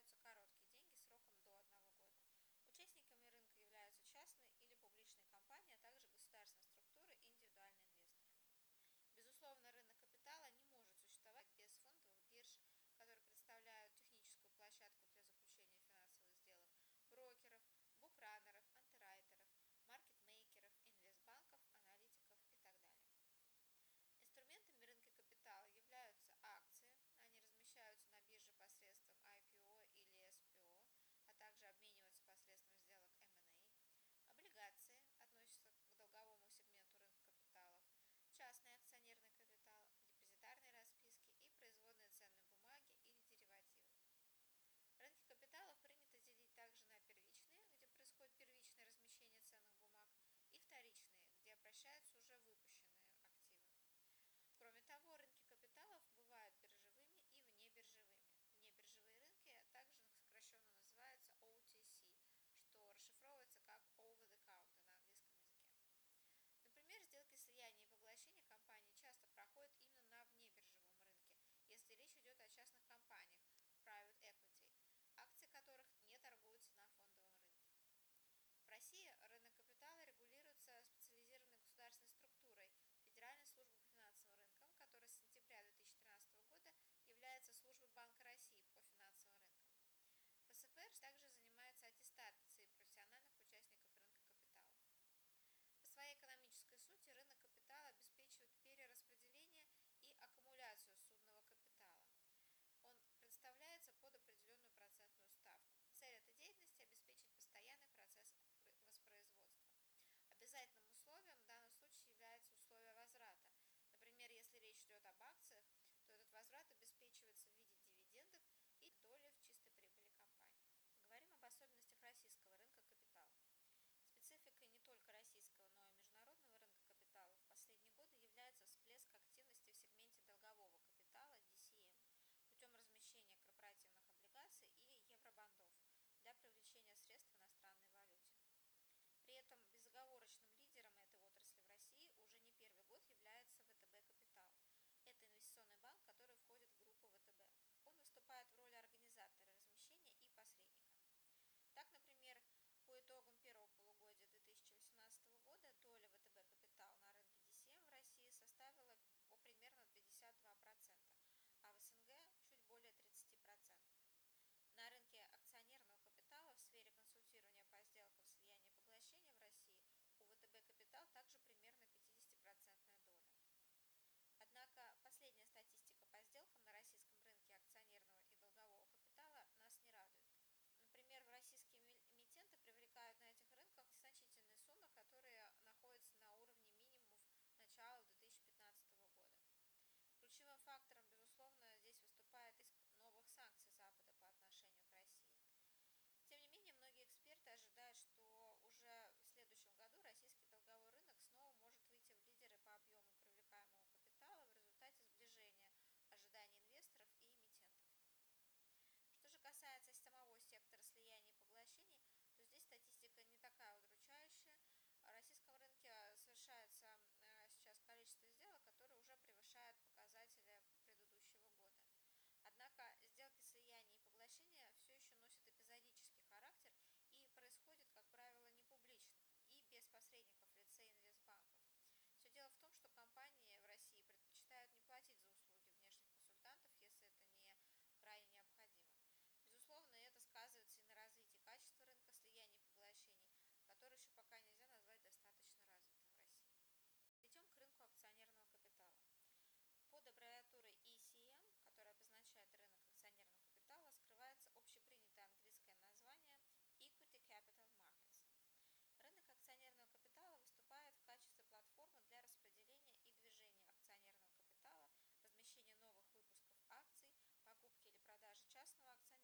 считаются короткими. России возврата без фактором, безусловно, здесь выступает иск новых санкций Запада по отношению к России. Тем не менее, многие эксперты ожидают, что уже в следующем году российский долговой рынок снова может выйти в лидеры по объему got красного акцента.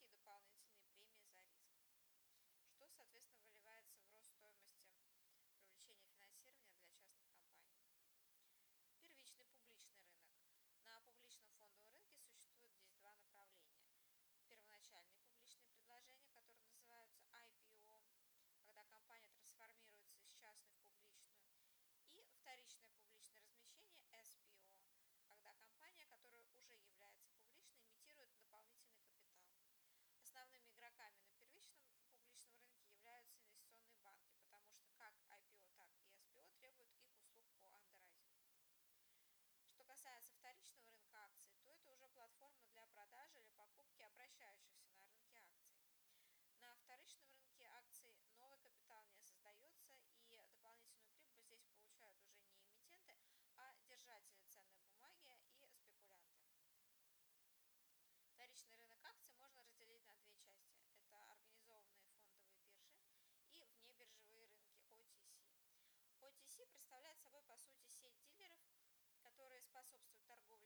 высокие дополнительные премии за риск, что, соответственно, выливается в рост стоимости привлечения финансирования для частных компаний. Первичный публичный рынок. На публичном фондовом рынке существует здесь два направления. Первоначальные публичные предложения, которые называются IPO, когда компания трансформируется из частной в публичную, и вторичное публичное держатели ценной бумаги и спекулянты. Вторичный рынок акций можно разделить на две части. Это организованные фондовые биржи и внебиржевые рынки OTC. OTC представляет собой по сути сеть дилеров, которые способствуют торговле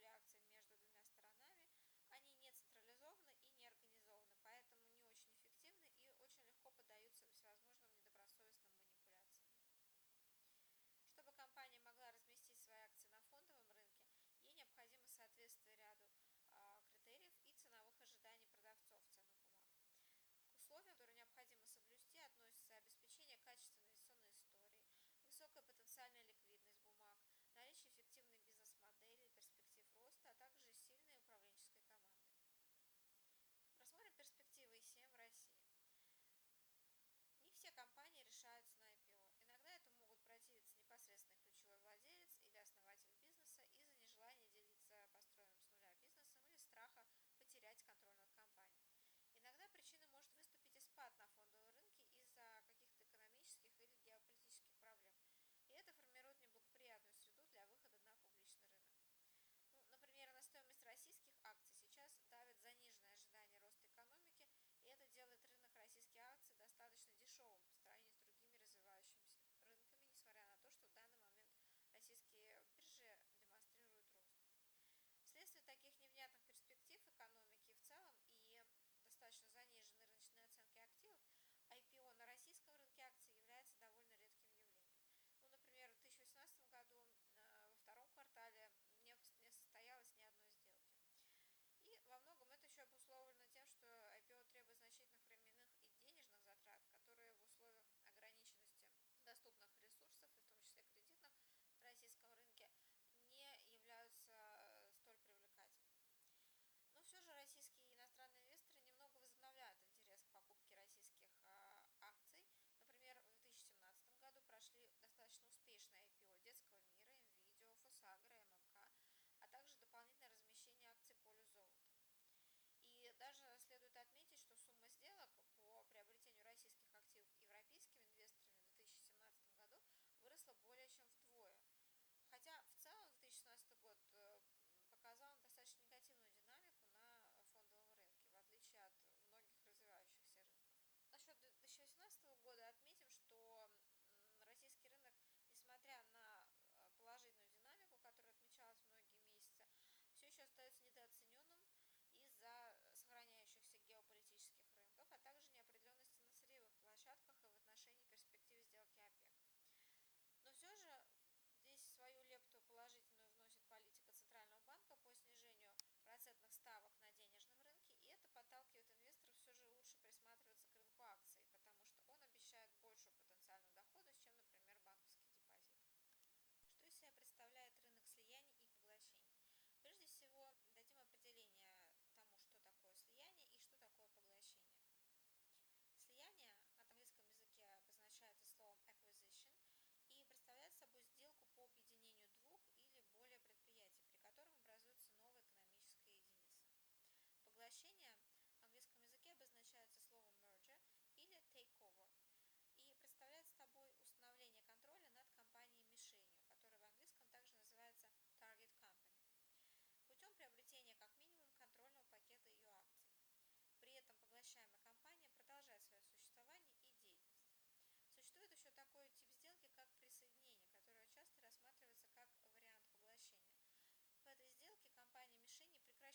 назад на фондовом рынке из-за каких-то экономических или геополитических проблем. И это формирует неблагоприятную среду для выхода на публичный рынок. Ну, например, на стоимость российских акций сейчас давит заниженное ожидание роста экономики, и это делает рынок российских акций достаточно дешевым в сравнении с другими развивающимися рынками, несмотря на то, что в данный момент российские биржи демонстрируют рост. Вследствие таких невнятных перспектив экономики в целом и достаточно остается недооцененным из-за сохраняющихся геополитических рынков, а также неопределенности на сырьевых площадках и в отношении перспективы сделки ОПЕК. Но все же здесь свою лепту положительную вносит политика Центрального банка по снижению процентных ставок на денежном рынке, и это подталкивает инвесторов все же лучше присматриваться к рынку акций, потому что он обещает большую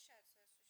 возвращаются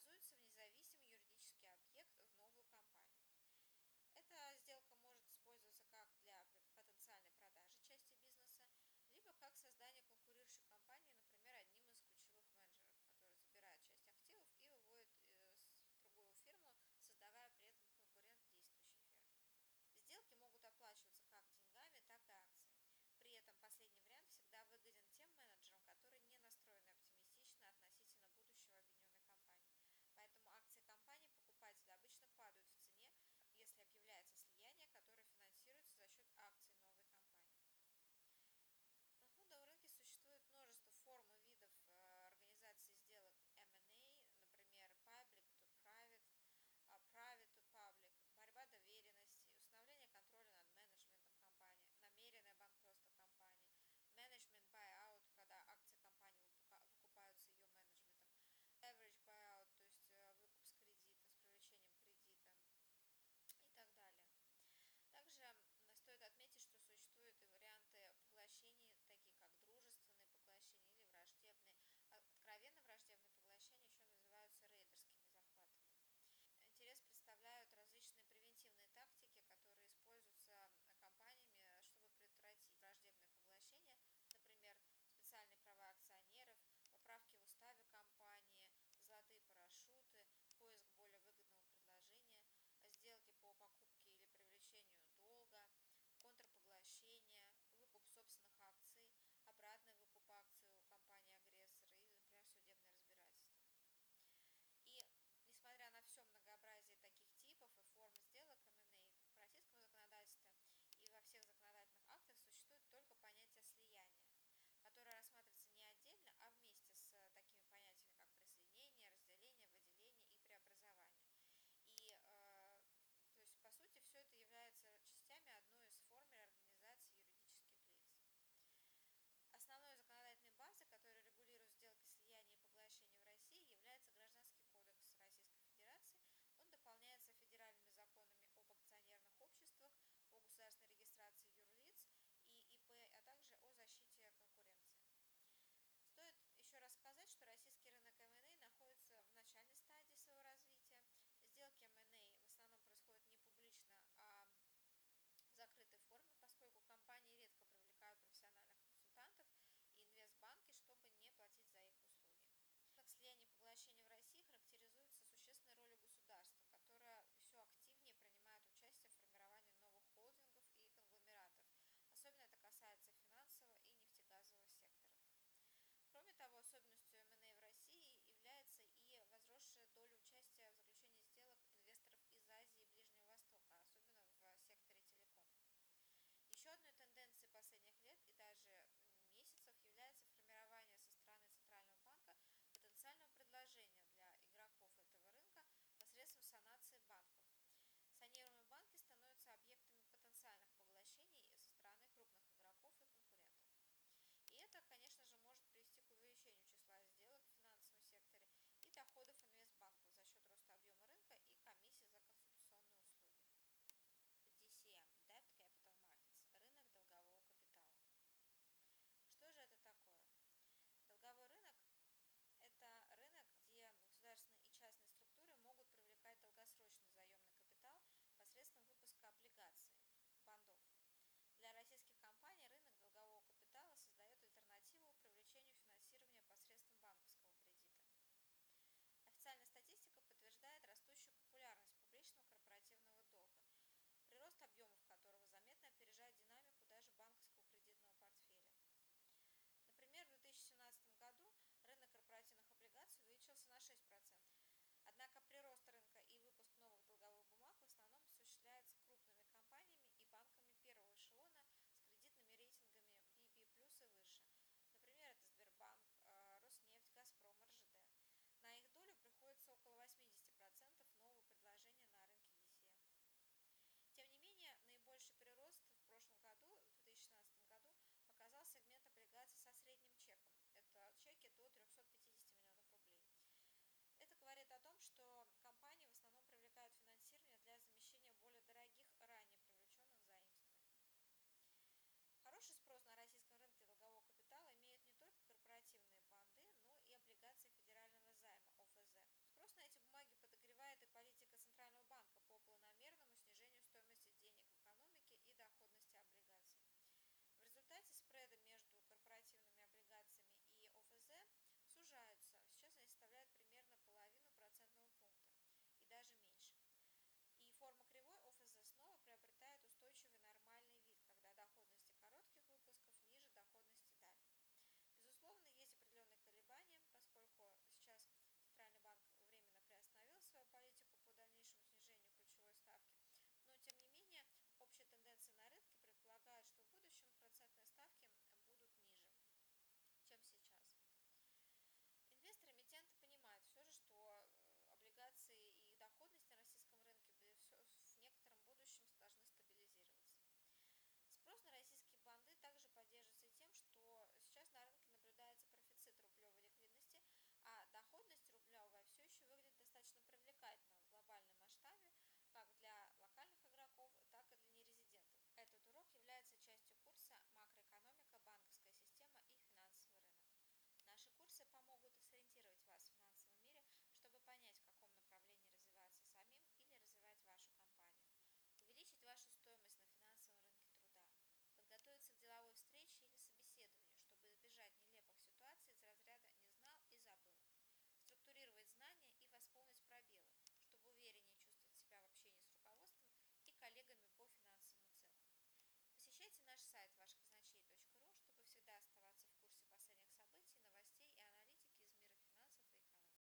оказываются Juan, хватает ваших